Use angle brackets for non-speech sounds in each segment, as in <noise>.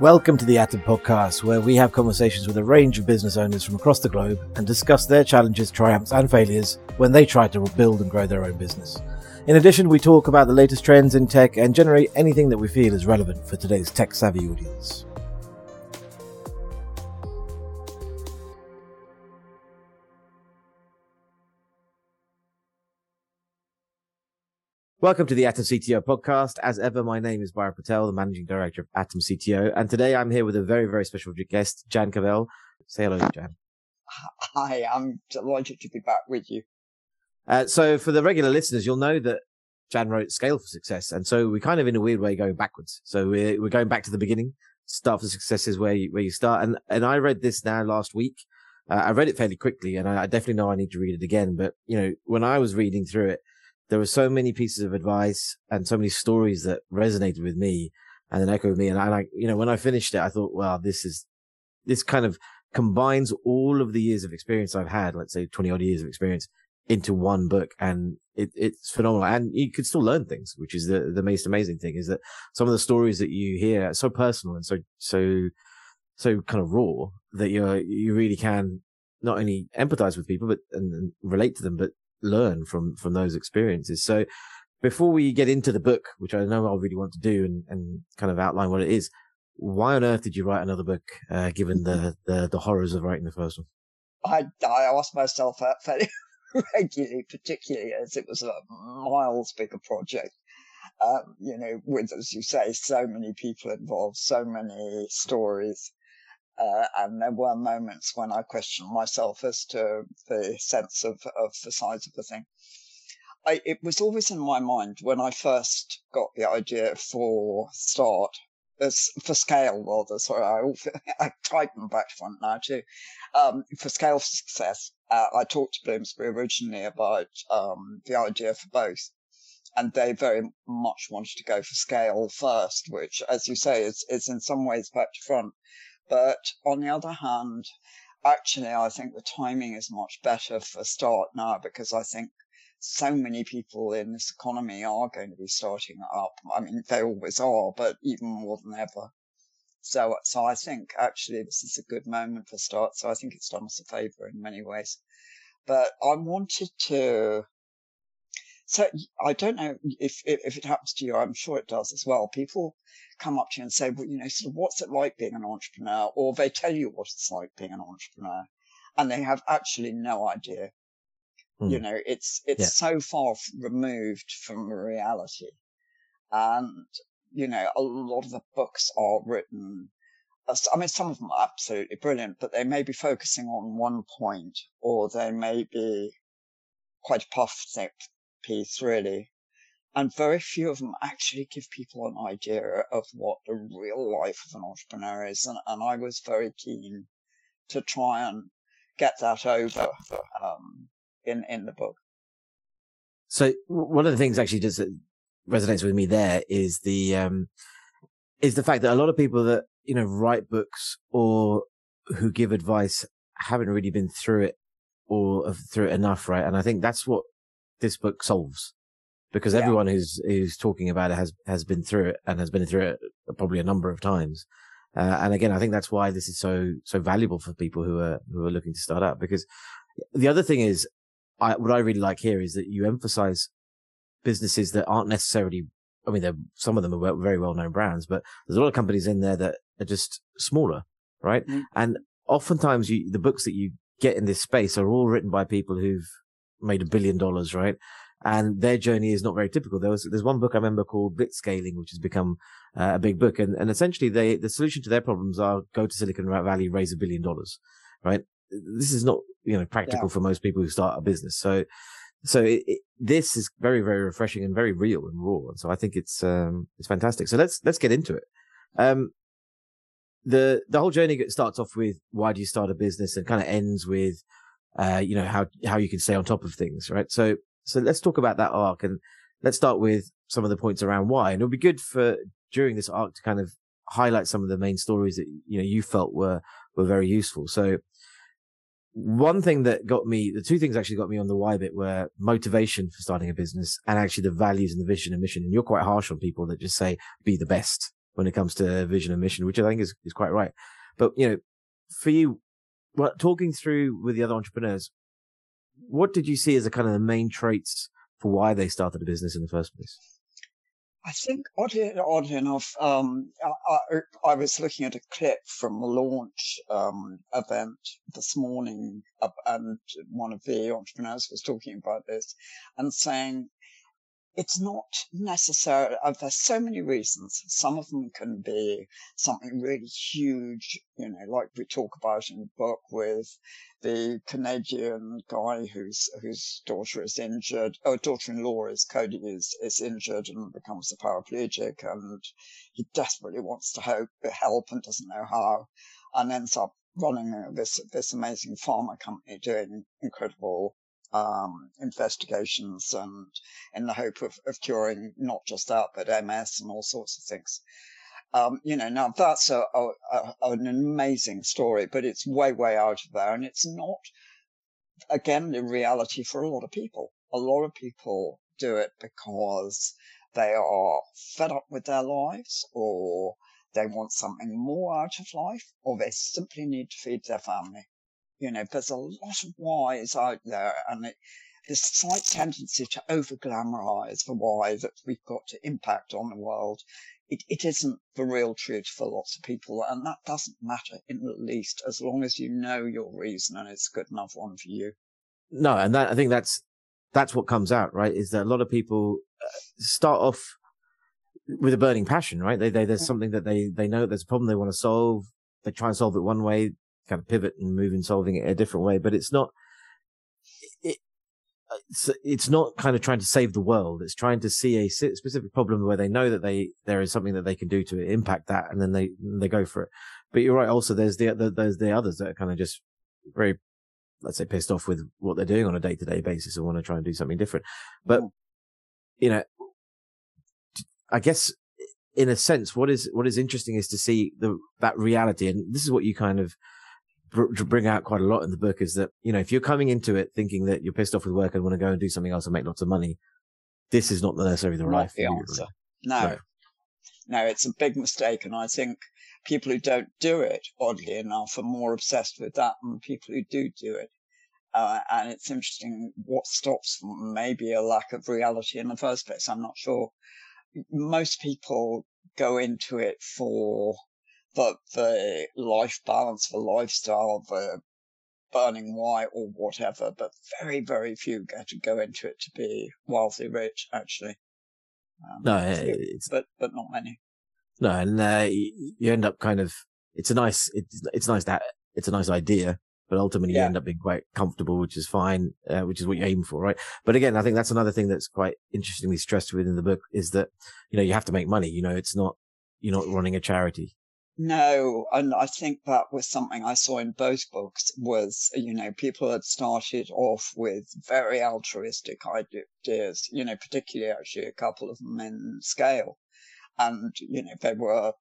Welcome to the Atom Podcast, where we have conversations with a range of business owners from across the globe and discuss their challenges, triumphs, and failures when they try to build and grow their own business. In addition, we talk about the latest trends in tech and generate anything that we feel is relevant for today's tech savvy audience. Welcome to the Atom CTO podcast. As ever, my name is Byron Patel, the managing director of Atom CTO. And today I'm here with a very, very special guest, Jan Cavelle. Say hello, Jan. Hi, I'm delighted to be back with you. Uh, so for the regular listeners, you'll know that Jan wrote Scale for Success. And so we're kind of in a weird way going backwards. So we're, we're going back to the beginning. Start for Success is where you, where you start. And, and I read this now last week. Uh, I read it fairly quickly and I, I definitely know I need to read it again. But, you know, when I was reading through it, there were so many pieces of advice and so many stories that resonated with me and then echoed me. And I like, you know, when I finished it, I thought, wow, this is, this kind of combines all of the years of experience I've had, let's say 20 odd years of experience into one book. And it, it's phenomenal. And you could still learn things, which is the, the most amazing thing is that some of the stories that you hear are so personal and so, so, so kind of raw that you you really can not only empathize with people, but and, and relate to them, but learn from from those experiences. So before we get into the book, which I know I really want to do and, and kind of outline what it is, why on earth did you write another book, uh, given the, the, the horrors of writing the first one? I, I asked myself that fairly <laughs> regularly, particularly as it was a miles bigger project. Um, you know, with, as you say, so many people involved, so many stories. Uh, and there were moments when I questioned myself as to the sense of, of the size of the thing. I, it was always in my mind when I first got the idea for Start, for scale rather. Sorry, I, <laughs> I tighten back front now too. Um, for scale success, uh, I talked to Bloomsbury originally about um, the idea for both, and they very much wanted to go for scale first, which, as you say, is is in some ways back to front. But on the other hand, actually, I think the timing is much better for start now because I think so many people in this economy are going to be starting up. I mean, they always are, but even more than ever. So, so I think actually this is a good moment for start. So I think it's done us a favor in many ways. But I wanted to so I don't know if, if, it happens to you. I'm sure it does as well. People come up to you and say, well, you know, sort of what's it like being an entrepreneur? Or they tell you what it's like being an entrepreneur and they have actually no idea. Mm. You hmm. know, it's, it's yeah. so far removed from reality. And, you know, a lot of the books are written I mean, some of them are absolutely brilliant, but they may be focusing on one point, or they may be quite a puff piece, really and very few of them actually give people an idea of what the real life of an entrepreneur is. And, and I was very keen to try and get that over um, in in the book. So one of the things actually just resonates with me there is the um, is the fact that a lot of people that you know write books or who give advice haven't really been through it or through it enough, right? And I think that's what this book solves because yeah. everyone who's who's talking about it has has been through it and has been through it probably a number of times. Uh, and again, I think that's why this is so so valuable for people who are who are looking to start up. Because the other thing is, I, what I really like here is that you emphasize businesses that aren't necessarily. I mean, some of them are very well known brands, but there's a lot of companies in there that are just smaller, right? Mm. And oftentimes, you, the books that you get in this space are all written by people who've made a billion dollars, right? and their journey is not very typical. There was there's one book I remember called Blitzscaling, which has become uh, a big book, and and essentially they the solution to their problems are go to Silicon Valley, raise a billion dollars, right? This is not you know practical yeah. for most people who start a business. So so it, it, this is very very refreshing and very real and raw, and so I think it's um it's fantastic. So let's let's get into it. Um, the the whole journey starts off with why do you start a business and kind of ends with uh you know how how you can stay on top of things, right? So so let's talk about that arc and let's start with some of the points around why. And it'll be good for during this arc to kind of highlight some of the main stories that, you know, you felt were, were very useful. So one thing that got me, the two things actually got me on the why bit were motivation for starting a business and actually the values and the vision and mission. And you're quite harsh on people that just say, be the best, when it comes to vision and mission, which I think is, is quite right. But, you know, for you, well, talking through with the other entrepreneurs, what did you see as the kind of the main traits for why they started a business in the first place? I think oddly, oddly enough, um, I, I, was looking at a clip from the launch um, event this morning, and one of the entrepreneurs was talking about this and saying it's not necessary. Uh, there's so many reasons. Some of them can be something really huge, you know, like we talk about in the book with the Canadian guy whose whose daughter is injured, or daughter-in-law is Cody is is injured and becomes a paraplegic, and he desperately wants to help help and doesn't know how, and ends up running this this amazing pharma company doing incredible um, investigations and in the hope of, of curing not just that, but MS and all sorts of things. Um, you know, now that's a, a, a, an amazing story, but it's way, way out of there. And it's not, again, the reality for a lot of people. A lot of people do it because they are fed up with their lives or they want something more out of life or they simply need to feed their family. You know, there's a lot of whys out there, and it, this slight tendency to over glamorize the why that we've got to impact on the world. It, it isn't the real truth for lots of people, and that doesn't matter in the least as long as you know your reason and it's a good enough one for you. No, and that I think that's that's what comes out, right? Is that a lot of people uh, start off with a burning passion, right? They, they there's something that they they know there's a problem they want to solve. They try and solve it one way kind of pivot and move in solving it a different way. But it's not, it, it's, it's not kind of trying to save the world. It's trying to see a specific problem where they know that they, there is something that they can do to impact that. And then they, they go for it. But you're right. Also, there's the, the there's the others that are kind of just very, let's say pissed off with what they're doing on a day to day basis and want to try and do something different. But, mm. you know, I guess in a sense, what is, what is interesting is to see the, that reality. And this is what you kind of, to bring out quite a lot in the book is that, you know, if you're coming into it thinking that you're pissed off with work and want to go and do something else and make lots of money, this is not necessarily the right the answer. No. no. No, it's a big mistake. And I think people who don't do it, oddly enough, are more obsessed with that than people who do do it. Uh, and it's interesting what stops them. Maybe a lack of reality in the first place. I'm not sure. Most people go into it for the the life balance, the lifestyle, the burning why or whatever, but very, very few get to go into it to be wealthy, rich, actually. Um, no, it's, but, but not many. No, and, uh, you end up kind of, it's a nice, it's, it's nice that it's a nice idea, but ultimately yeah. you end up being quite comfortable, which is fine, uh, which is what you aim for, right? But again, I think that's another thing that's quite interestingly stressed within the book is that, you know, you have to make money, you know, it's not, you're not running a charity. No, and I think that was something I saw in both books was, you know, people had started off with very altruistic ideas, you know, particularly actually a couple of them in scale. And, you know, they were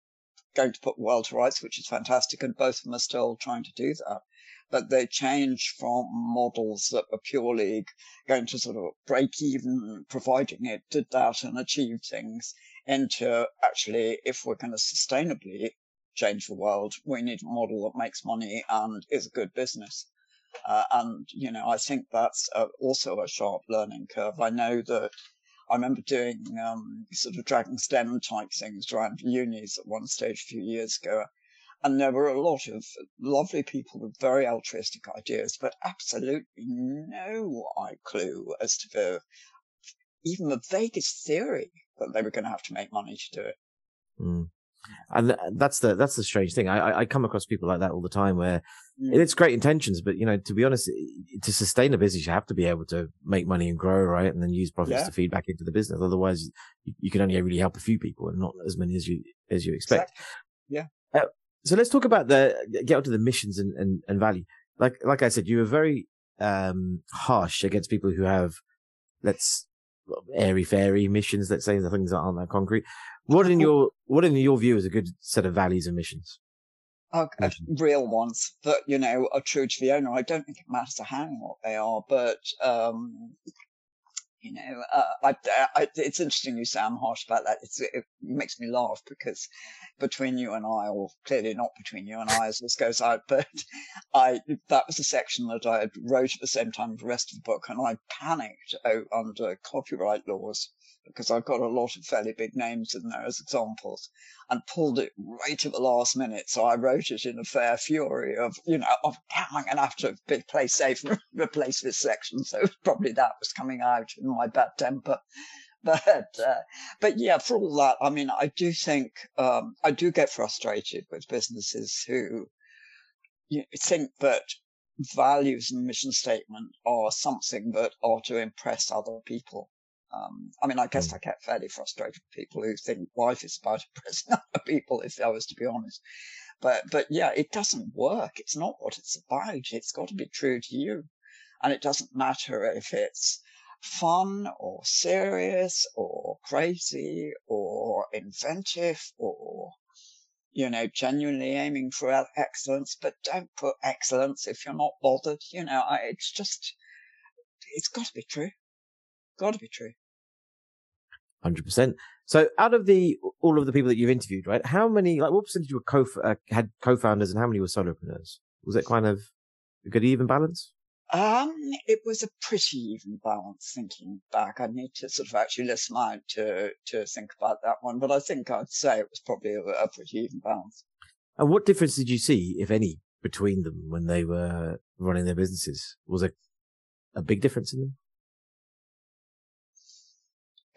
going to put world to rights, which is fantastic, and both of them are still trying to do that. But they changed from models that were purely going to sort of break even, providing it did that and achieved things, into actually, if we're going to sustainably change the world. We need a model that makes money and is a good business. Uh, and, you know, I think that's a, also a sharp learning curve. I know that I remember doing um, sort of Dragon's Den type things around unis at one stage a few years ago. And there were a lot of lovely people with very altruistic ideas, but absolutely no clue as to the, even the vaguest theory that they were going to have to make money to do it. Mm and that's the that's the strange thing. I I come across people like that all the time where mm. it's great intentions, but you know, to be honest, to sustain a business, you have to be able to make money and grow, right, and then use profits yeah. to feed back into the business. Otherwise, you, can only really help a few people and not as many as you as you expect. Exactly. Yeah. Uh, so let's talk about the get onto the missions and, and, and value. Like like I said, you were very um, harsh against people who have let's airy fairy missions. Let's say the things that aren't that concrete. What in your what in your view is a good set of values and missions? Uh, real ones that you know are true to the owner. I don't think it matters to hang what they are, but um, You know, uh, I, I, it's interesting you say I'm harsh about that. It's, it makes me laugh because between you and I, or clearly not between you and I as this goes out, but I that was a section that I had wrote at the same time as the rest of the book, and I panicked under copyright laws because I've got a lot of fairly big names in there as examples and pulled it right at the last minute. So I wrote it in a fair fury of, you know, of I'm going to have to play safe and <laughs> replace this section. So <laughs> probably that was coming out in my bad temper. <laughs> But, uh, but yeah, for all that, I mean, I do think, um, I do get frustrated with businesses who you know, think that values and mission statement are something that are to impress other people. Um, I mean, I guess mm. I get fairly frustrated with people who think life is about <laughs> impressing other people, if I was to be honest. But, but yeah, it doesn't work. It's not what it's about. It's got to be true to you. And it doesn't matter if it's fun or serious or crazy or inventive or, you know, genuinely aiming for excellence, but don't put excellence if you're not bothered. You know, I, it's just, it's got to be true. Got to be true. Hundred percent. So, out of the all of the people that you've interviewed, right? How many, like, what percentage were co uh, had co-founders, and how many were solopreneurs? Was it kind of a good even balance? Um, it was a pretty even balance. Thinking back, I need to sort of actually listen out to to think about that one, but I think I'd say it was probably a, a pretty even balance. And what difference did you see, if any, between them when they were running their businesses? Was there a big difference in them?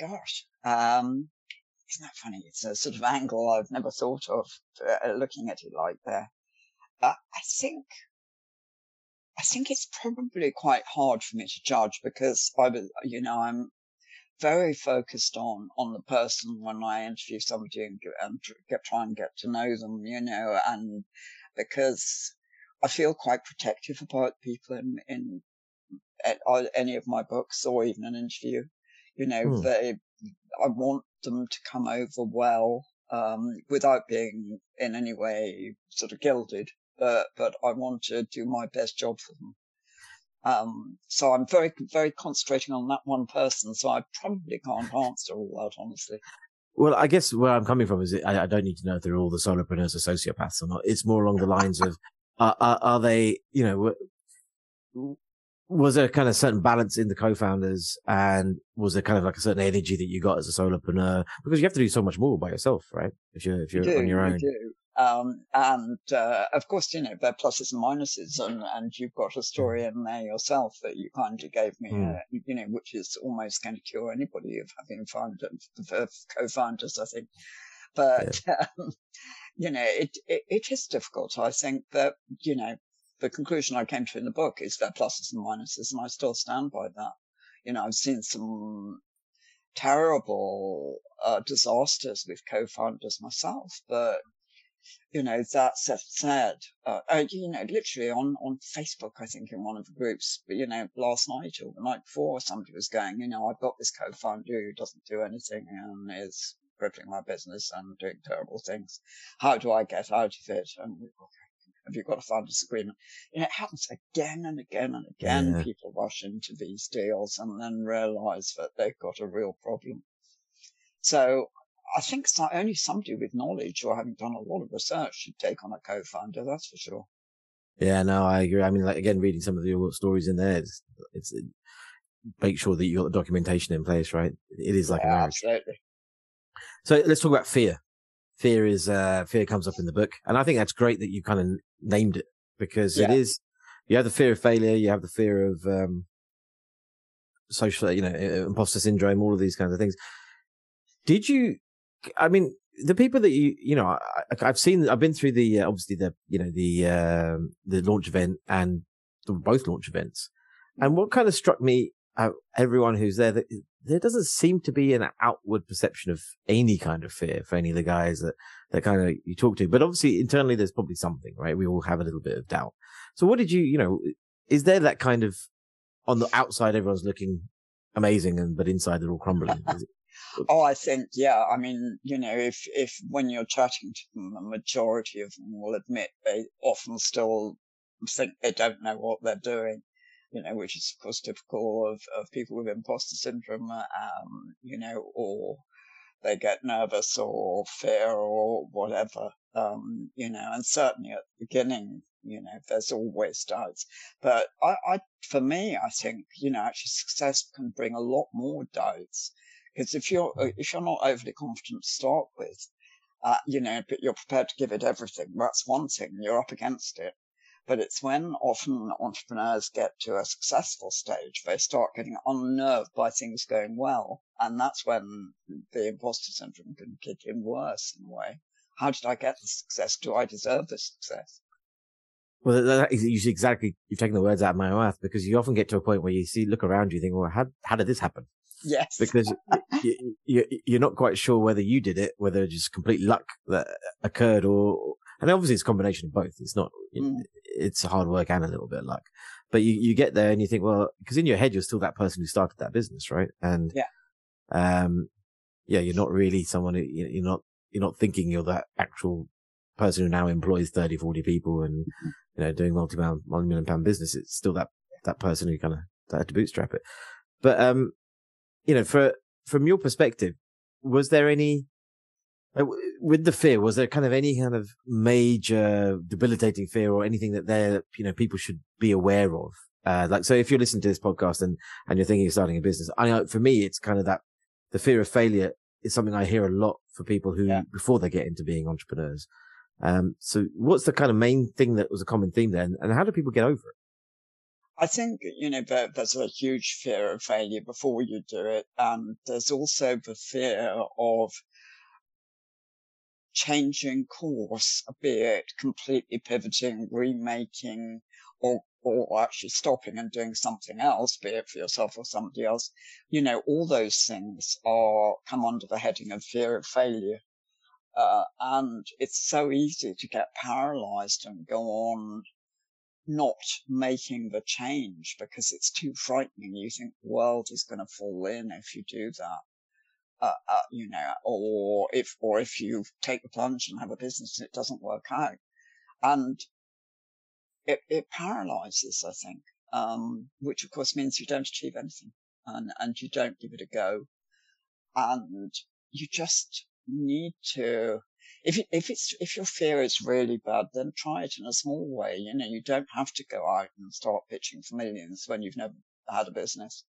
Gosh, um, isn't that funny? It's a sort of angle I've never thought of uh, looking at it like that. Uh, I think, I think it's probably quite hard for me to judge because I, you know, I'm very focused on on the person when I interview somebody and, and get try and get to know them, you know, and because I feel quite protective about people in in any of my books or even an interview. You know, hmm. they, I want them to come over well, um, without being in any way sort of gilded, but, but I want to do my best job for them. Um, so I'm very, very concentrating on that one person. So I probably can't answer all that, honestly. Well, I guess where I'm coming from is I, I don't need to know if they're all the solopreneurs or sociopaths or not. It's more along the lines of, are, are, are they, you know, was there kind of certain balance in the co-founders and was there kind of like a certain energy that you got as a solopreneur because you have to do so much more by yourself right? If you're if you're you do, on your own. you um, and uh, of course you know there are pluses and minuses and and you've got a story in there yourself that you kindly gave me mm. uh, you know which is almost going to cure anybody of having found of co-founders i think. But yeah. <laughs> um, you know it, it it is difficult. I think that you know the conclusion I came to in the book is there pluses and minuses, and I still stand by that. You know, I've seen some terrible uh, disasters with co-founders myself, but you know, that said, uh, uh, you know, literally on, on Facebook, I think in one of the groups, but you know, last night or the night before, somebody was going, you know, I've got this co-founder who doesn't do anything and is crippling my business and doing terrible things. How do I get out of it? And have you got a fund disagreement? You know, it happens again and again and again. Yeah. People rush into these deals and then realize that they've got a real problem. So I think it's not only somebody with knowledge or having done a lot of research should take on a co-founder. That's for sure. Yeah, no, I agree. I mean, like again, reading some of the stories in there, it's, it's it, make sure that you got the documentation in place, right? It is like yeah, absolutely. So let's talk about fear fear is uh, fear comes up in the book, and I think that's great that you kind of named it because yeah. it is. You have the fear of failure, you have the fear of um, social, you know, imposter syndrome, all of these kinds of things. Did you? I mean, the people that you, you know, I, have seen, I've been through the uh, obviously the, you know, the uh, the launch event and the, both launch events, and what kind of struck me, uh, everyone who's there, that there doesn't seem to be an outward perception of any kind of fear for any of the guys that, that kind of you talk to. But obviously internally, there's probably something, right? We all have a little bit of doubt. So what did you, you know, is there that kind of on the outside, everyone's looking amazing and, but inside they're all crumbling? <laughs> oh, I think, yeah. I mean, you know, if, if when you're chatting to them, the majority of them will admit they often still think they don't know what they're doing you know, which is of course typical of, of people with imposter syndrome, um, you know, or they get nervous or fear or whatever, um, you know, and certainly at the beginning, you know, there's always doubts. But I, I, for me, I think, you know, actually success can bring a lot more doubts because if you're, if you're not overly confident to start with, uh, you know, but you're prepared to give it everything, that's one thing, you're up against it. But it's when often entrepreneurs get to a successful stage, they start getting unnerved by things going well. And that's when the imposter syndrome can kick in worse in a way. How did I get the success? Do I deserve the success? Well, that is usually exactly, you've taken the words out of my mouth because you often get to a point where you see, look around you, think, well, how, how did this happen? Yes. Because you, you, you're not quite sure whether you did it, whether it's just complete luck that occurred or, and obviously it's a combination of both. It's not, mm it's hard work and a little bit of luck. But you, you get there and you think, well, because in your head, you're still that person who started that business, right? And, yeah. um, yeah, you're not really someone who, you're not, you're not thinking you're that actual person who now employs 30, 40 people and, mm-hmm. you know, doing multi-million, multi-million pound business. It's still that, that person who kind of had to bootstrap it. But, um, you know, for, from your perspective, was there any, with the fear, was there kind of any kind of major debilitating fear or anything that there, you know, people should be aware of? Uh, like, so if you're listening to this podcast and, and you're thinking of starting a business, I know for me, it's kind of that the fear of failure is something I hear a lot for people who, yeah. before they get into being entrepreneurs. Um, so what's the kind of main thing that was a common theme then? And how do people get over it? I think, you know, there, there's a huge fear of failure before you do it. And there's also the fear of changing course, be it completely pivoting, remaking, or or actually stopping and doing something else, be it for yourself or somebody else, you know, all those things are come under the heading of fear of failure. Uh, and it's so easy to get paralyzed and go on not making the change because it's too frightening. You think the world is going to fall in if you do that uh, uh, you know, or if, or if you take the plunge and have a business and it doesn't work out. And it, it paralyzes, I think, um, which of course means you don't achieve anything and, and you don't give it a go. And you just need to, if if it's, if your fear is really bad, then try it in a small way. You know, you don't have to go out and start pitching for millions when you've never had a business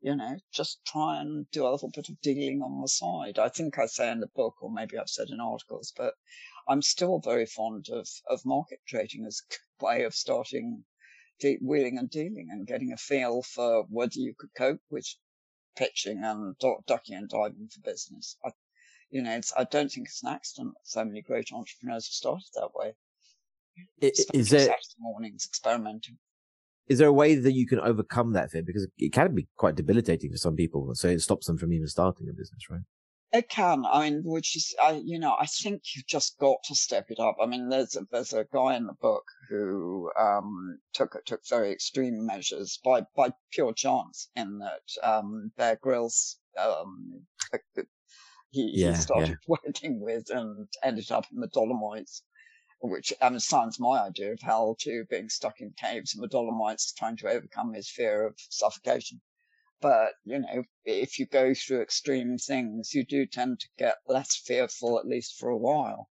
you know, just try and do a little bit of digging on the side. I think I say in the book, or maybe I've said in articles, but I'm still very fond of, of market trading as a <laughs> way of starting de- wheeling and dealing and getting a feel for whether you could cope with pitching and do- ducking and diving for business. I, you know, I don't think it's an accident that so many great entrepreneurs have started that way. Is it mornings experimenting? Is there a way that you can overcome that fear? Because it can be quite debilitating for some people. So it stops them from even starting a business, right? It can. I mean, which is, I, you know, I think you've just got to step it up. I mean, there's a, there's a guy in the book who, um, took, took very extreme measures by, by pure chance in that, um, Bear Grylls, um, he, yeah, he started yeah. <laughs> working with and ended up in the Dolomites which sounds my idea of hell too, being stuck in caves in the Dolomites, trying to overcome his fear of suffocation. But, you know, if you go through extreme things, you do tend to get less fearful, at least for a while.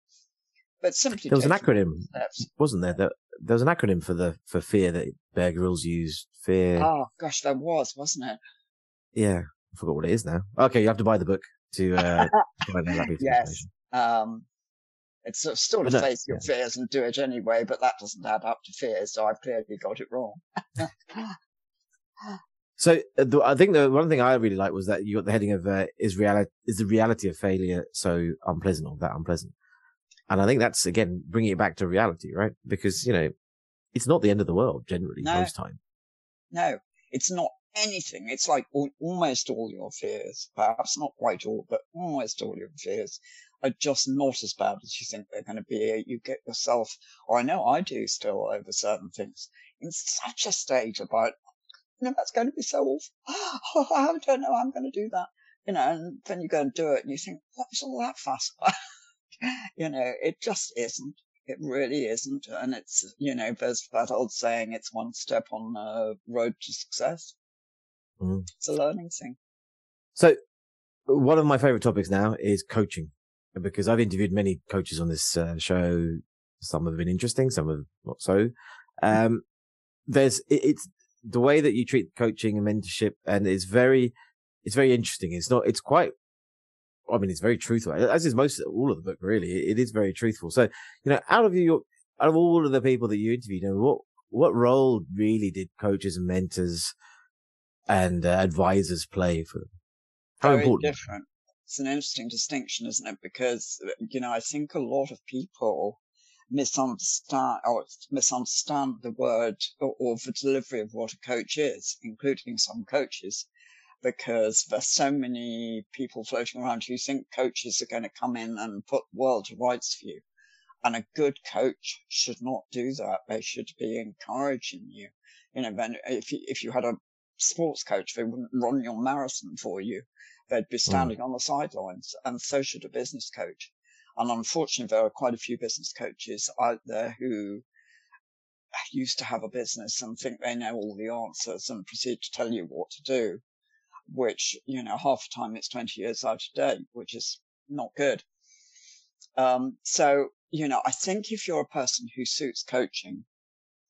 But simply there was an acronym, steps. wasn't there? There, there was an acronym for the for fear that Bear Grylls used. Fear. Oh gosh, there was, wasn't it? Yeah, I forgot what it is now. Okay, you have to buy the book to uh, <laughs> yes. Um, it's still to face your yeah. fears and do it anyway, but that doesn't add up to fears, so I've clearly got it wrong. <laughs> so uh, the, I think the one thing I really liked was that you got the heading of uh, is reality is the reality of failure so unpleasant or that unpleasant, and I think that's again bringing it back to reality, right? Because you know it's not the end of the world generally no. most time. No, it's not anything. It's like all, almost all your fears, perhaps not quite all, but almost all your fears are just not as bad as you think they're going to be. You get yourself, or I know I do still over certain things, in such a state about, you know, that's going to be so awful. Oh, <gasps> I don't know I'm going to do that. You know, and then you go and do it and you think, what is all that fuss? <laughs> you know, it just isn't. It really isn't. And it's, you know, there's that old saying, it's one step on the road to success. Mm. It's a learning thing. So one of my favorite topics now is coaching because I've interviewed many coaches on this uh, show. Some have been interesting, some have not so. Um, there's, it, it's the way that you treat coaching and mentorship and it's very, it's very interesting. It's not, it's quite, I mean, it's very truthful, as is most, all of the book, really. It is very truthful. So, you know, out of your, out of all of the people that you interviewed, you know, what, what role really did coaches and mentors and uh, advisors play for them? How very important? different. It's an interesting distinction, isn't it? Because, uh, you know, I think a lot of people misunderstand or misunderstand the word or, or the delivery of what a coach is, including some coaches, because there's so many people floating around who think coaches are going to come in and put the world to rights for you. And a good coach should not do that. They should be encouraging you. You know, if you, if you had a sports coach, they wouldn't run your marathon for you. They'd be hmm. standing mm. on the sidelines, and so should a business coach. And unfortunately, there are quite a few business coaches out there who used to have a business and think they know all the answers and proceed to tell you what to do, which, you know, half the time it's 20 years out of date, which is not good. Um, so, you know, I think if you're a person who suits coaching,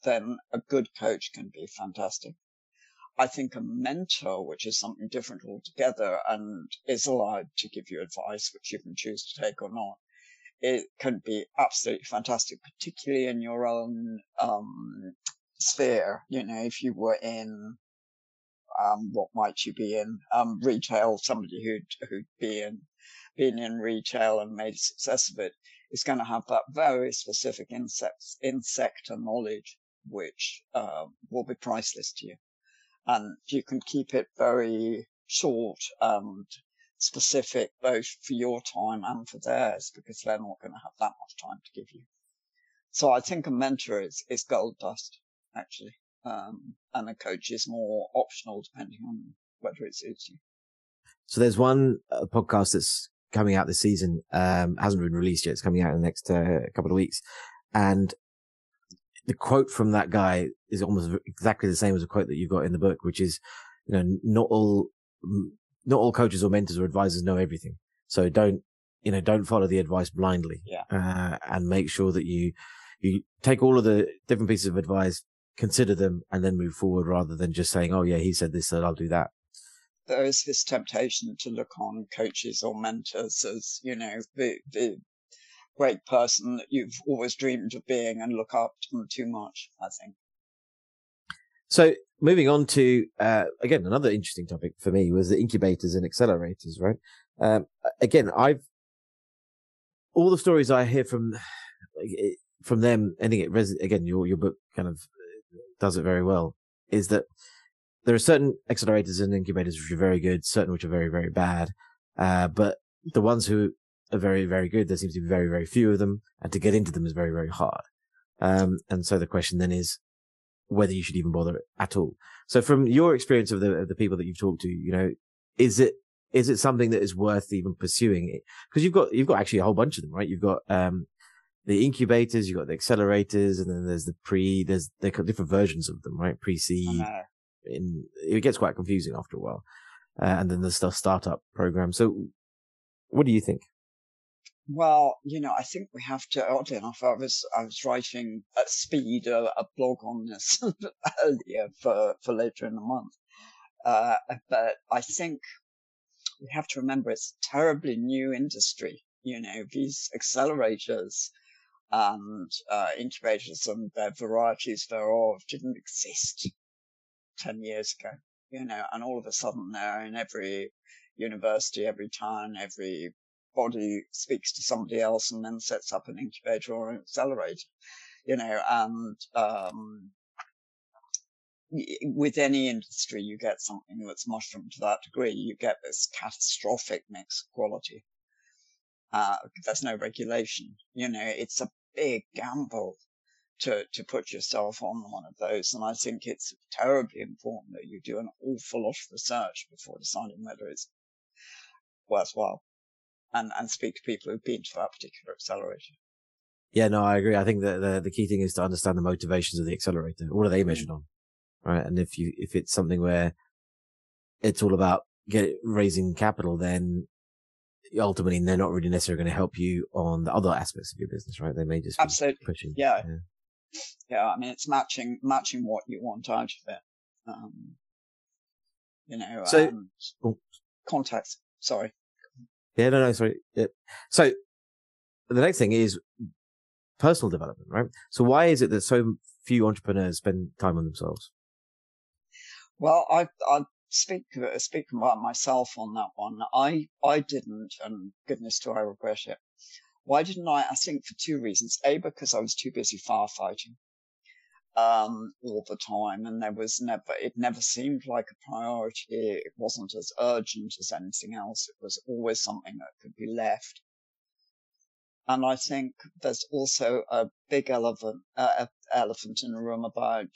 then a good coach can be fantastic. I think a mentor, which is something different altogether and is allowed to give you advice, which you can choose to take or not, it can be absolutely fantastic, particularly in your own um, sphere. You know, if you were in um, what might you be in um, retail, somebody who'd who'd be in been in retail and made a success of it is going to have that very specific insect insector knowledge, which uh, will be priceless to you and you can keep it very short and specific both for your time and for theirs because they're not going to have that much time to give you. So I think a mentor is, is gold dust actually. Um, and a coach is more optional depending on whether it suits you. So there's one uh, podcast that's coming out this season, um, hasn't been released yet. It's coming out in the next uh, couple of weeks. And the quote from that guy is almost exactly the same as a quote that you've got in the book, which is, you know, not all, not all coaches or mentors or advisors know everything. So don't, you know, don't follow the advice blindly. Yeah. Uh, and make sure that you, you take all of the different pieces of advice, consider them and then move forward rather than just saying, Oh yeah, he said this, so I'll do that. There is this temptation to look on coaches or mentors as, you know, the, the great person that you've always dreamed of being and look up to them too much, I think. So moving on to, uh, again, another interesting topic for me was the incubators and accelerators, right? Um, again, I've, all the stories I hear from, from them, ending it, res- again, your, your book kind of does it very well, is that there are certain accelerators and incubators which are very good, certain which are very, very bad. Uh, but the ones who are very, very good. There seems to be very, very few of them, and to get into them is very, very hard. Um, and so the question then is whether you should even bother at all. So from your experience of the, of the people that you've talked to, you know, is it, is it something that is worth even pursuing? Cause you've got, you've got actually a whole bunch of them, right? You've got, um, the incubators, you've got the accelerators, and then there's the pre, there's, they've got different versions of them, right? Pre-seed. In, it gets quite confusing after a while. Uh, and then there's the startup program. So what do you think? Well, you know, I think we have to. Oddly enough, I was I was writing at speed a, a blog on this <laughs> earlier for for later in the month, uh, but I think we have to remember it's a terribly new industry. You know, these accelerators and uh, incubators and their varieties thereof didn't exist ten years ago. You know, and all of a sudden they're in every university, every town, every body speaks to somebody else and then sets up an incubator or an accelerator, you know, and, um, with any industry, you get something that's mushroomed to that degree. You get this catastrophic mix quality. Uh, there's no regulation. You know, it's a big gamble to, to put yourself on one of those. And I think it's terribly important that you do an awful lot of research before deciding whether it's worthwhile and, and speak to people who've been to that particular accelerator. Yeah, no, I agree. I think that the, the key thing is to understand the motivations of the accelerator. What are they measured on? Right. And if you, if it's something where it's all about get raising capital, then ultimately they're not really necessarily going to help you on the other aspects of your business, right? They may just absolutely pushing. Yeah. yeah. yeah. I mean, it's matching, matching what you want out of it. Um, you know, so, oh. context. Sorry. Yeah, no, no, sorry. Yeah. So the next thing is personal development, right? So why is it that so few entrepreneurs spend time on themselves? Well, I, I speak speak about myself on that one. I I didn't, and goodness do I regret it. Why didn't I? I think for two reasons. A, because I was too busy firefighting um, all the time, and there was never it never seemed like a priority. It wasn't as urgent as anything else. It was always something that could be left. And I think there's also a big elephant uh, elephant in the room about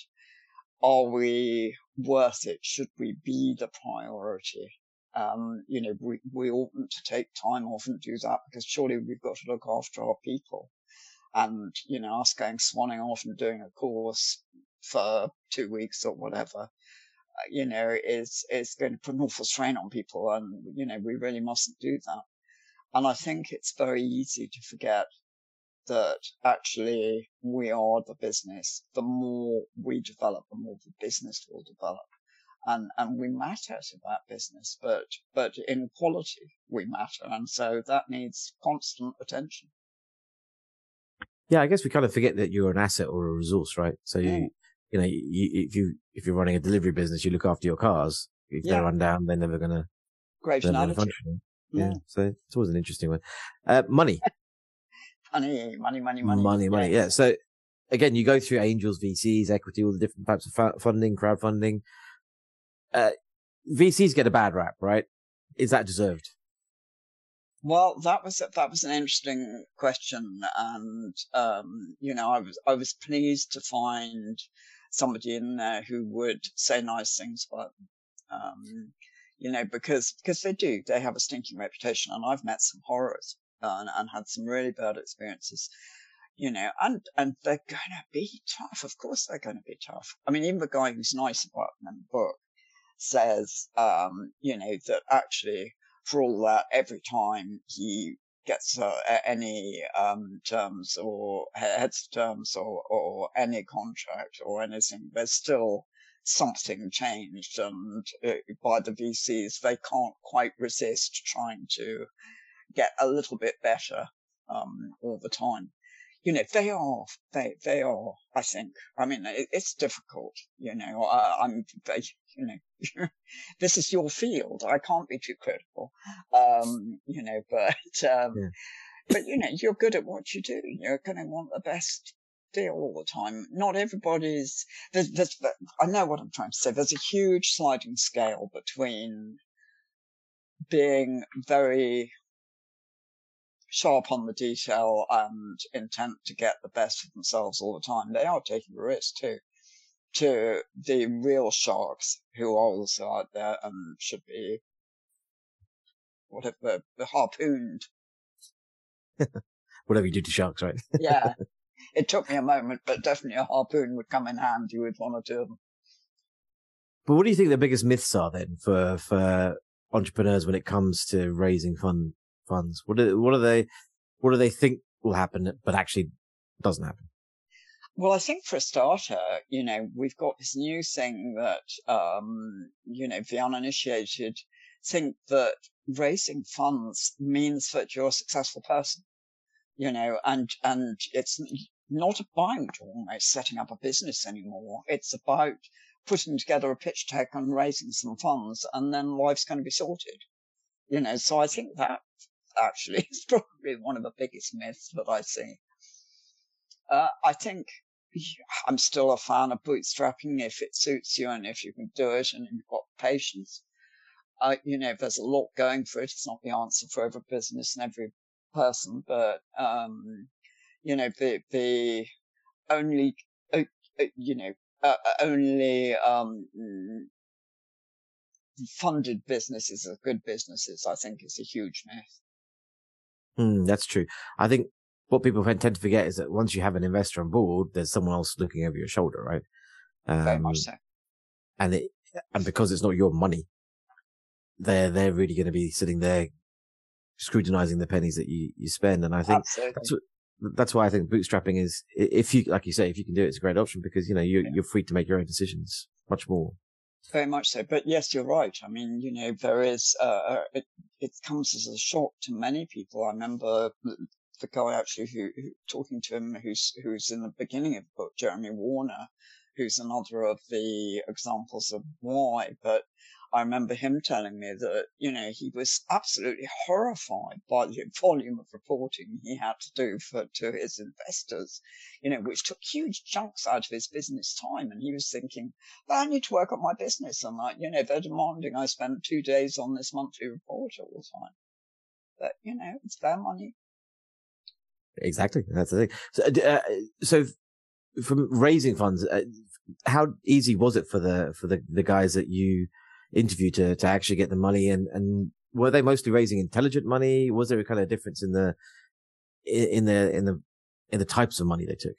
are we worth it? Should we be the priority? Um, you know, we, we oughtn't to take time off and do that because surely we've got to look after our people. And, you know, us going swanning off and doing a course for two weeks or whatever, uh, you know, is, is going to put an awful strain on people. And, you know, we really mustn't do that. And I think it's very easy to forget that actually we are the business. The more we develop, the more the business will develop. And, and we matter to that business, but, but in quality we matter. And so that needs constant attention. Yeah, I guess we kind of forget that you're an asset or a resource, right? So you, yeah. you know, you, if you, if you're running a delivery business, you look after your cars. If yeah. they run down, they're never going to, great analogy. Yeah. So it's always an interesting one. Uh, money. <laughs> money, money, money, money. Money, money. Yeah. So again, you go through angels, VCs, equity, all the different types of funding, crowdfunding. Uh, VCs get a bad rap, right? Is that deserved? Well, that was that was an interesting question, and um, you know, I was I was pleased to find somebody in there who would say nice things about them. Um, you know, because because they do, they have a stinking reputation, and I've met some horrors and, and had some really bad experiences you know, and and they're going to be tough. Of course, they're going to be tough. I mean, even the guy who's nice about them in the book says, um, you know, that actually, for all that, every time he gets uh, any um, terms or heads terms or, or any contract or anything, there's still something changed, and uh, by the VCs, they can't quite resist trying to get a little bit better um, all the time. You know, they are, they, they are, I think. I mean, it, it's difficult, you know, I, am they, you know, <laughs> this is your field. I can't be too critical, um, you know, but, um, yeah. but, you know, you're good at what you do. You're going to want the best deal all the time. Not everybody's, there's, there's, I know what I'm trying to say. There's a huge sliding scale between being very sharp on the detail and intent to get the best of themselves all the time. They are taking a risk too. To the real sharks who are also out there and should be whatever the harpooned. <laughs> whatever you do to sharks, right? <laughs> yeah. It took me a moment, but definitely a harpoon would come in handy with one or two of them. But what do you think the biggest myths are then for for entrepreneurs when it comes to raising fund funds? What do what do they what do they think will happen, but actually doesn't happen? Well, I think for a starter, you know, we've got this new thing that, um, you know, the uninitiated think that raising funds means that you're a successful person, you know, and, and it's not about almost setting up a business anymore. It's about putting together a pitch deck and raising some funds and then life's going to be sorted. You know, so I think that actually <laughs> It's probably one of the biggest myths that I see. Uh, I think I'm still a fan of bootstrapping if it suits you and if you can do it and you've got patience. Uh, you know, there's a lot going for it. It's not the answer for every business and every person, but, um, you know, the, the only, uh, uh you know, uh, uh, only, um, funded businesses are good businesses, I think is a huge myth. Mm, that's true. I think what people tend to forget is that once you have an investor on board, there's someone else looking over your shoulder, right? Um, Very much um, so. And it, and because it's not your money, they're, they're really going to be sitting there scrutinizing the pennies that you, you spend. And I think that's, what, that's why I think bootstrapping is, if you, like you say, if you can do it, it's a great option because, you know, you're, yeah. you're free to make your own decisions much more. Very much so. But yes, you're right. I mean, you know, there is, uh, uh it, it comes as a shock to many people. I remember the guy actually who, who talking to him, who's, who's in the beginning of the book, Jeremy Warner, who's another of the examples of why, but I remember him telling me that, you know, he was absolutely horrified by the volume of reporting he had to do for, to his investors, you know, which took huge chunks out of his business time. And he was thinking, well, I need to work on my business. And like, you know, they're demanding I spend two days on this monthly report all the time. But, you know, it's their money. Exactly. That's the thing. So, uh, so from raising funds, uh, how easy was it for the, for the, the guys that you, interview to, to actually get the money and, and were they mostly raising intelligent money? Was there a kind of difference in the, in the, in the, in the types of money they took?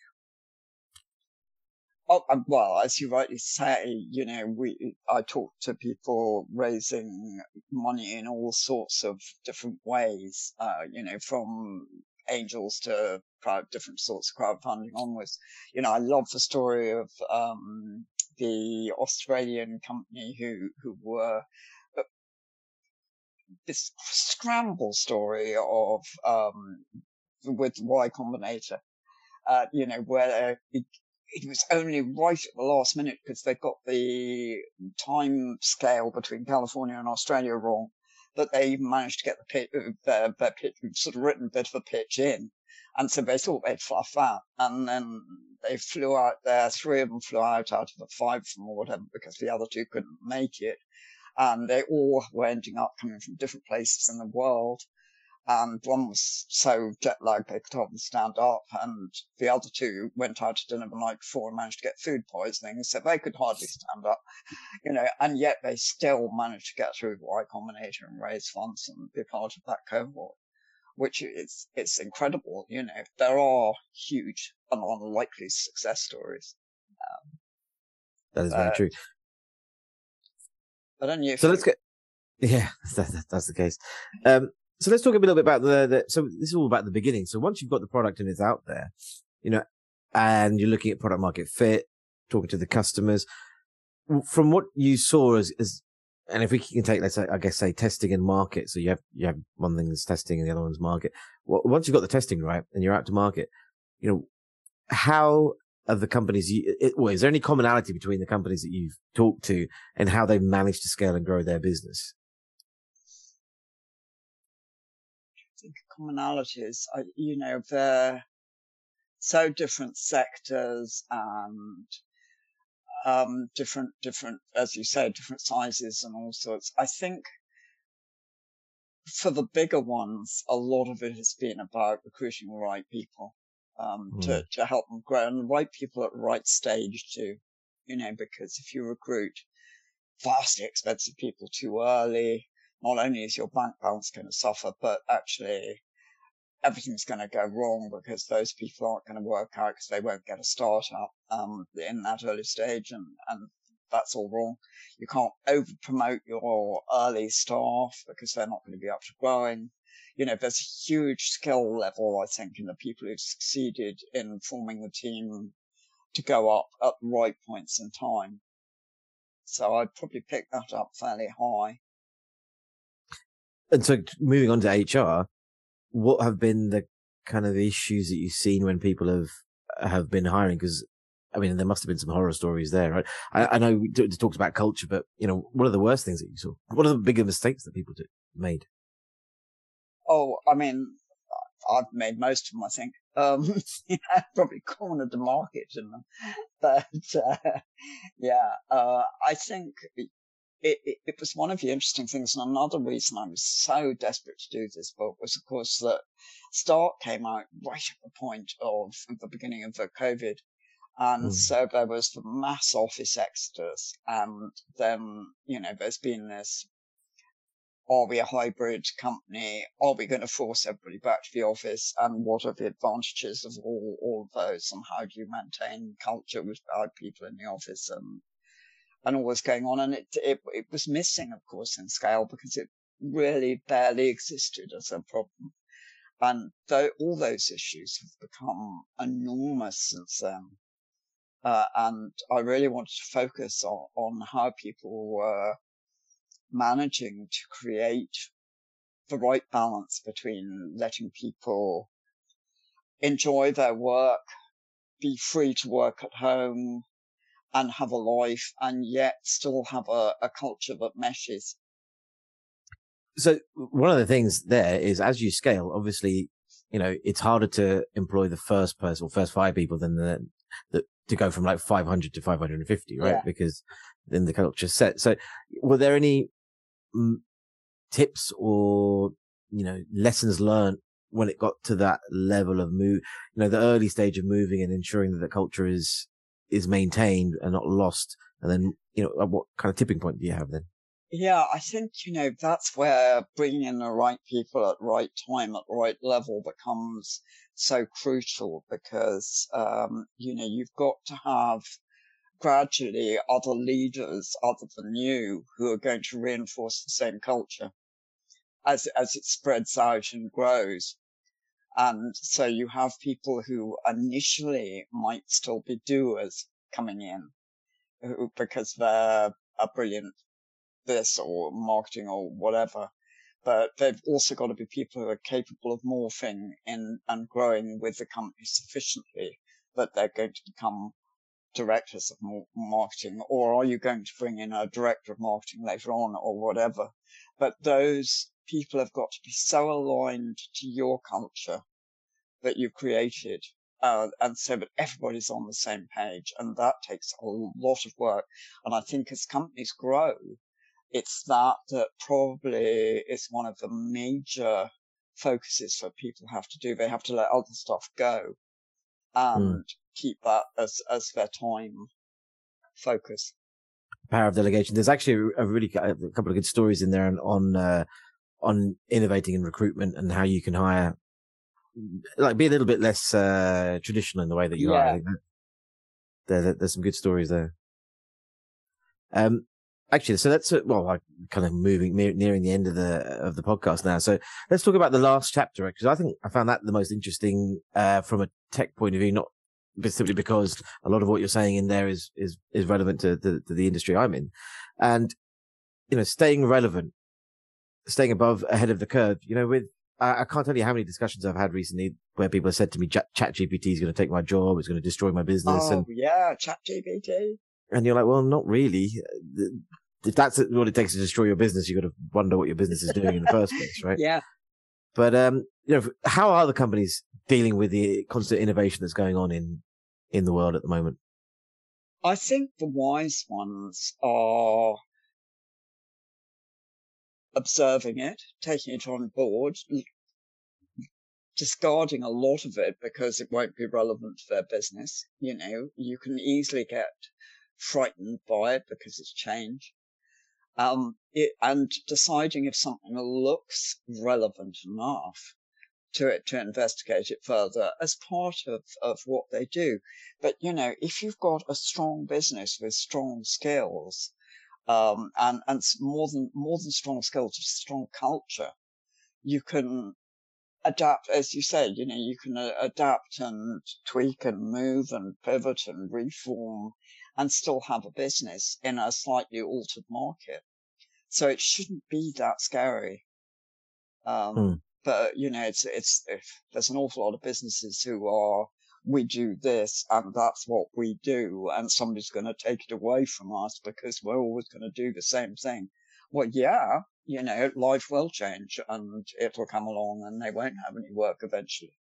Oh, um, well, as you rightly say, you know, we, I talk to people raising money in all sorts of different ways, uh, you know, from angels to crowd, different sorts of crowdfunding onwards. You know, I love the story of, um, the Australian company who who were uh, this scramble story of um, with Y Combinator, uh, you know, where it, it, was only right at the last minute because they got the time scale between California and Australia wrong that they even managed to get the uh, their, their sort of written bit of a pitch in. And so they thought they'd fluff that. And then they flew out there. Three of them flew out out of the five from or whatever because the other two couldn't make it. And they all were ending up coming from different places in the world. And one was so jet lagged they could hardly stand up. And the other two went out to dinner the night before and managed to get food poisoning. So they could hardly stand up, you know, and yet they still managed to get through Y Combinator and raise funds and be part of that cohort which is it's incredible. You know, there are huge and unlikely success stories. Um, that is very true. I don't know. So let's get. Yeah, <laughs> that, that's the case. Um, so let's talk a little bit about the, the. So this is all about the beginning. So once you've got the product and it's out there, you know, and you're looking at product market fit, talking to the customers, from what you saw as, as and if we can take, let's say, I guess, say testing and market. So you have, you have one thing is testing and the other one's market. Well, once you've got the testing right and you're out to market, you know, how are the companies you, it, well, is there any commonality between the companies that you've talked to and how they've managed to scale and grow their business? Think commonalities, you know, they're so different sectors and um, different, different, as you say, different sizes and all sorts. I think for the bigger ones, a lot of it has been about recruiting the right people um, mm. to to help them grow and the right people at the right stage too. You know, because if you recruit vastly expensive people too early, not only is your bank balance going to suffer, but actually everything's going to go wrong because those people aren't going to work out because they won't get a startup um, in that early stage, and and that's all wrong. You can't over promote your early staff because they're not going to be up to growing. You know, there's a huge skill level, I think, in the people who've succeeded in forming the team to go up at the right points in time. So I'd probably pick that up fairly high. And so moving on to HR, what have been the kind of issues that you've seen when people have have been hiring? Because I mean, there must have been some horror stories there, right? I, I know we talked about culture, but you know, what are the worst things that you saw? What are the bigger mistakes that people did, made? Oh, I mean, I've made most of them, I think. Um, <laughs> yeah, <laughs> probably cornered the market in them, <laughs> but uh, yeah, uh, I think it, it, it, was one of the interesting things. And another reason I was so desperate to do this book was, of course, that Start came out right at the point of the beginning of the COVID. And mm. so there was the mass office exodus. And then, you know, there's been this are we a hybrid company? Are we going to force everybody back to the office? And what are the advantages of all, all of those? And how do you maintain culture without people in the office and, and all this going on? And it, it, it was missing, of course, in scale because it really barely existed as a problem. And though all those issues have become enormous since then. Uh, and I really wanted to focus on, on how people were managing to create the right balance between letting people enjoy their work, be free to work at home and have a life and yet still have a, a culture that meshes. So one of the things there is as you scale, obviously, you know, it's harder to employ the first person or first five people than the, the to go from like 500 to 550, right? Yeah. Because then the culture set. So were there any mm, tips or, you know, lessons learned when it got to that level of move, you know, the early stage of moving and ensuring that the culture is, is maintained and not lost. And then, you know, what kind of tipping point do you have then? Yeah, I think, you know, that's where bringing in the right people at the right time, at the right level becomes so crucial because, um, you know, you've got to have gradually other leaders other than you who are going to reinforce the same culture as, as it spreads out and grows. And so you have people who initially might still be doers coming in who, because they're a brilliant this or marketing or whatever. But they've also got to be people who are capable of morphing in and growing with the company sufficiently that they're going to become directors of marketing, or are you going to bring in a director of marketing later on, or whatever? But those people have got to be so aligned to your culture that you've created, uh, and so that everybody's on the same page, and that takes a lot of work. And I think as companies grow, it's that that probably is one of the major focuses that people have to do. They have to let other stuff go and mm keep that as as their time focus. Power of delegation. There's actually a really a couple of good stories in there on on, uh, on innovating in recruitment and how you can hire, like, be a little bit less uh, traditional in the way that you yeah. are. There, there's some good stories there. Um, actually, so that's well, like kind of moving nearing the end of the of the podcast now. So let's talk about the last chapter because I think I found that the most interesting uh, from a tech point of view, not simply because a lot of what you're saying in there is is is relevant to, to, to the industry I'm in, and you know, staying relevant, staying above ahead of the curve. You know, with I, I can't tell you how many discussions I've had recently where people have said to me, "Chat GPT is going to take my job, it's going to destroy my business." Oh and, yeah, Chat GPT. And you're like, well, not really. If that's what it takes to destroy your business, you've got to wonder what your business is doing in the first <laughs> place, right? Yeah. But um, you know, how are the companies dealing with the constant innovation that's going on in in the world at the moment? I think the wise ones are observing it, taking it on board, discarding a lot of it because it won't be relevant to their business. You know, you can easily get frightened by it because it's change. Um, it, and deciding if something looks relevant enough to it to investigate it further as part of, of what they do. But, you know, if you've got a strong business with strong skills, um, and, and more than, more than strong skills, strong culture, you can adapt, as you say, you know, you can uh, adapt and tweak and move and pivot and reform and still have a business in a slightly altered market. So it shouldn't be that scary. Um, mm. But you know, it's it's if there's an awful lot of businesses who are we do this and that's what we do, and somebody's going to take it away from us because we're always going to do the same thing. Well, yeah, you know, life will change and it'll come along, and they won't have any work eventually.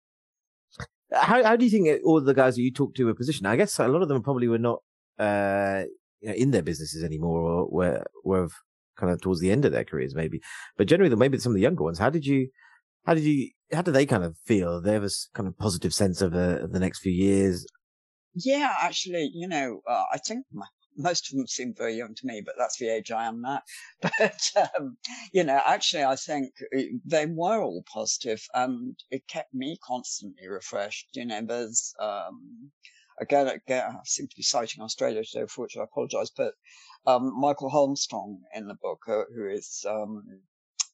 How how do you think all the guys that you talk to were positioned? I guess a lot of them probably were not uh, you know, in their businesses anymore, or were were kind of towards the end of their careers, maybe. But generally, maybe some of the younger ones. How did you how did you, how do they kind of feel? They have a kind of positive sense of, uh, the next few years. Yeah, actually, you know, uh, I think most of them seem very young to me, but that's the age I am now. <laughs> But, um, you know, actually, I think uh, they were all positive and it kept me constantly refreshed. You know, there's, um, again, again, I seem to be citing Australia today, for which I apologize, but um, Michael Holmstrom in the book, uh, who is um,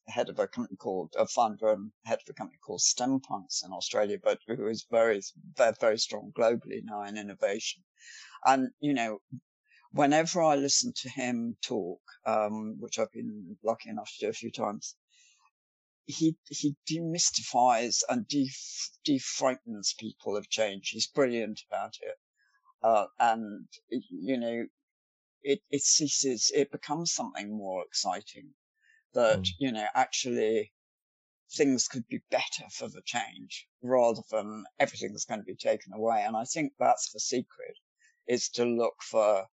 head of a company called, a founder and head of a company called STEM Punks in Australia, but who is very, very, very strong globally now in innovation. And, you know, whenever I listen to him talk, um, which I've been lucky enough to do a few times, he he demystifies and def, defrightens people of change. He's brilliant about it, uh, and you know, it it ceases. It becomes something more exciting that mm. you know actually things could be better for the change rather than everything's going to be taken away. And I think that's the secret is to look for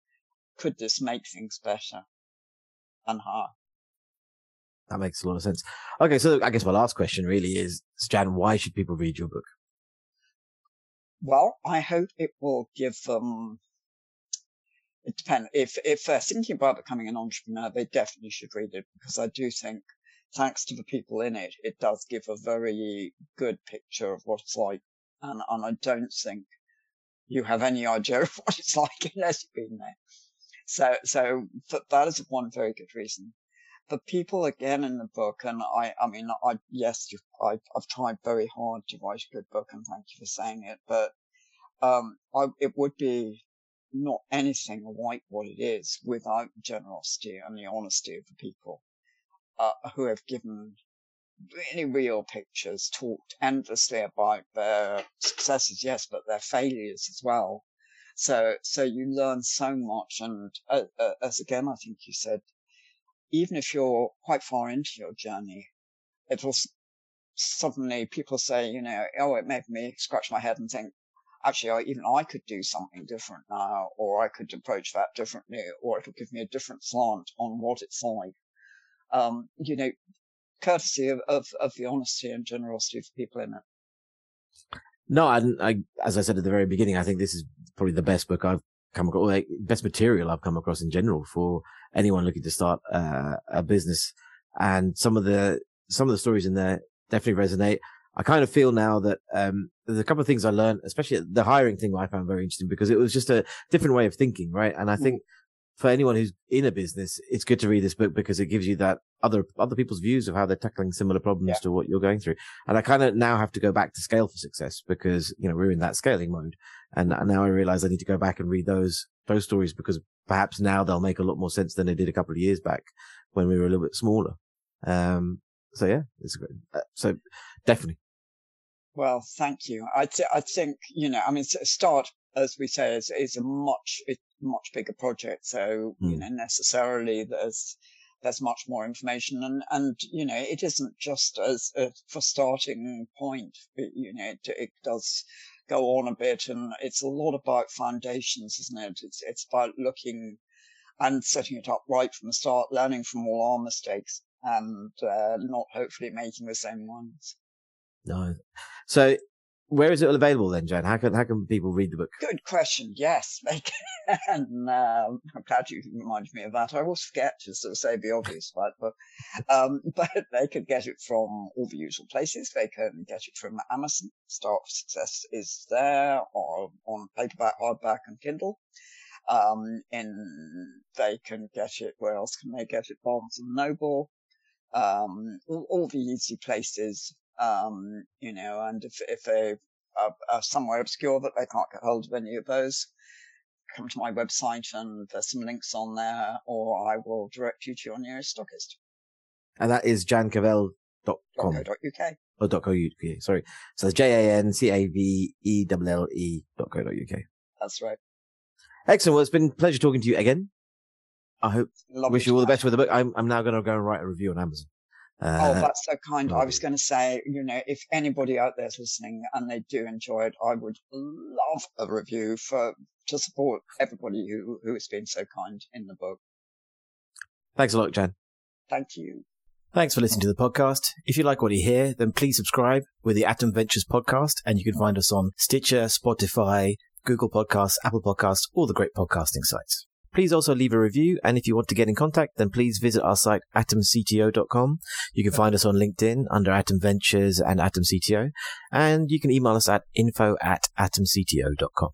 could this make things better and how? That makes a lot of sense. Okay, so I guess my last question really is, Jan, why should people read your book? Well, I hope it will give them. It depends. If if they're thinking about becoming an entrepreneur, they definitely should read it because I do think, thanks to the people in it, it does give a very good picture of what it's like, and and I don't think you have any idea of <laughs> what it's like unless you've been there. So, so that is one very good reason. The people again in the book, and I, I mean, I, yes, I, I've tried very hard to write a good book and thank you for saying it, but, um, I, it would be not anything like what it is without generosity and the honesty of the people, uh, who have given really real pictures, talked endlessly about their successes, yes, but their failures as well. So, so you learn so much. And uh, uh, as again, I think you said, even if you're quite far into your journey, it'll suddenly people say, you know, oh, it made me scratch my head and think, actually, I, even I could do something different now, or I could approach that differently, or it'll give me a different slant on what it's like. Um, you know, courtesy of, of, of the honesty and generosity of the people in it. No, I, I, as I said at the very beginning, I think this is probably the best book I've come across, like best material I've come across in general for anyone looking to start uh, a business. And some of the, some of the stories in there definitely resonate. I kind of feel now that, um, there's a couple of things I learned, especially the hiring thing I found very interesting because it was just a different way of thinking, right? And I mm. think for anyone who's in a business, it's good to read this book because it gives you that other other people's views of how they're tackling similar problems yeah. to what you're going through. And I kind of now have to go back to scale for success because you know we're in that scaling mode, and now I realize I need to go back and read those those stories because perhaps now they'll make a lot more sense than they did a couple of years back when we were a little bit smaller. Um, so yeah, it's great. Uh, so definitely. Well, thank you. I th- I think you know. I mean, start as we say is is a much much bigger project. So, mm. you hmm. know, necessarily there's, there's much more information and, and, you know, it isn't just as a, for starting point, but, you know, it, it does go on a bit and it's a lot about foundations, isn't it? It's, it's about looking and setting it up right from the start, learning from all our mistakes and, uh, not hopefully making the same ones. No. So where is it available then, Jan? How can how can people read the book? Good question. Yes, <laughs> they can. Um, I'm glad you reminded me of that. I always forget to say the obvious, but but, um, <laughs> but they could get it from all the usual places. They can get it from Amazon. Start Success is there, or on paperback, hardback, and Kindle. Um, and they can get it. Where else can they get it? Barnes and Noble. Um, all, all the easy places um, you know, and if, if they are, are, somewhere obscure that they can't get hold of any of those, come to my website and there's some links on there, or I will direct you to your nearest stockist. And that is jancavelle.com. .co.uk. Oh, .co.uk, sorry. So it's J-A-N-C-A-V-E-L-L-E dot co dot UK. That's right. Excellent. Well, it's been a pleasure talking to you again. I hope, Lovely wish you all the best with the book. I'm, I'm now going to go and write a review on Amazon. Oh, uh, oh, that's so kind. I was going to say, you know, if anybody out there's listening and they do enjoy it, I would love a review for to support everybody who who has been so kind in the book. Thanks a lot, Jan. Thank you. Thanks for listening to the podcast. If you like what you hear, then please subscribe. We're the Atom Ventures podcast, and you can find us on Stitcher, Spotify, Google Podcasts, Apple Podcasts, all the great podcasting sites. Please also leave a review. And if you want to get in contact, then please visit our site, atomcto.com. You can find us on LinkedIn under Atom Ventures and Atom CTO. And you can email us at info at atomcto.com.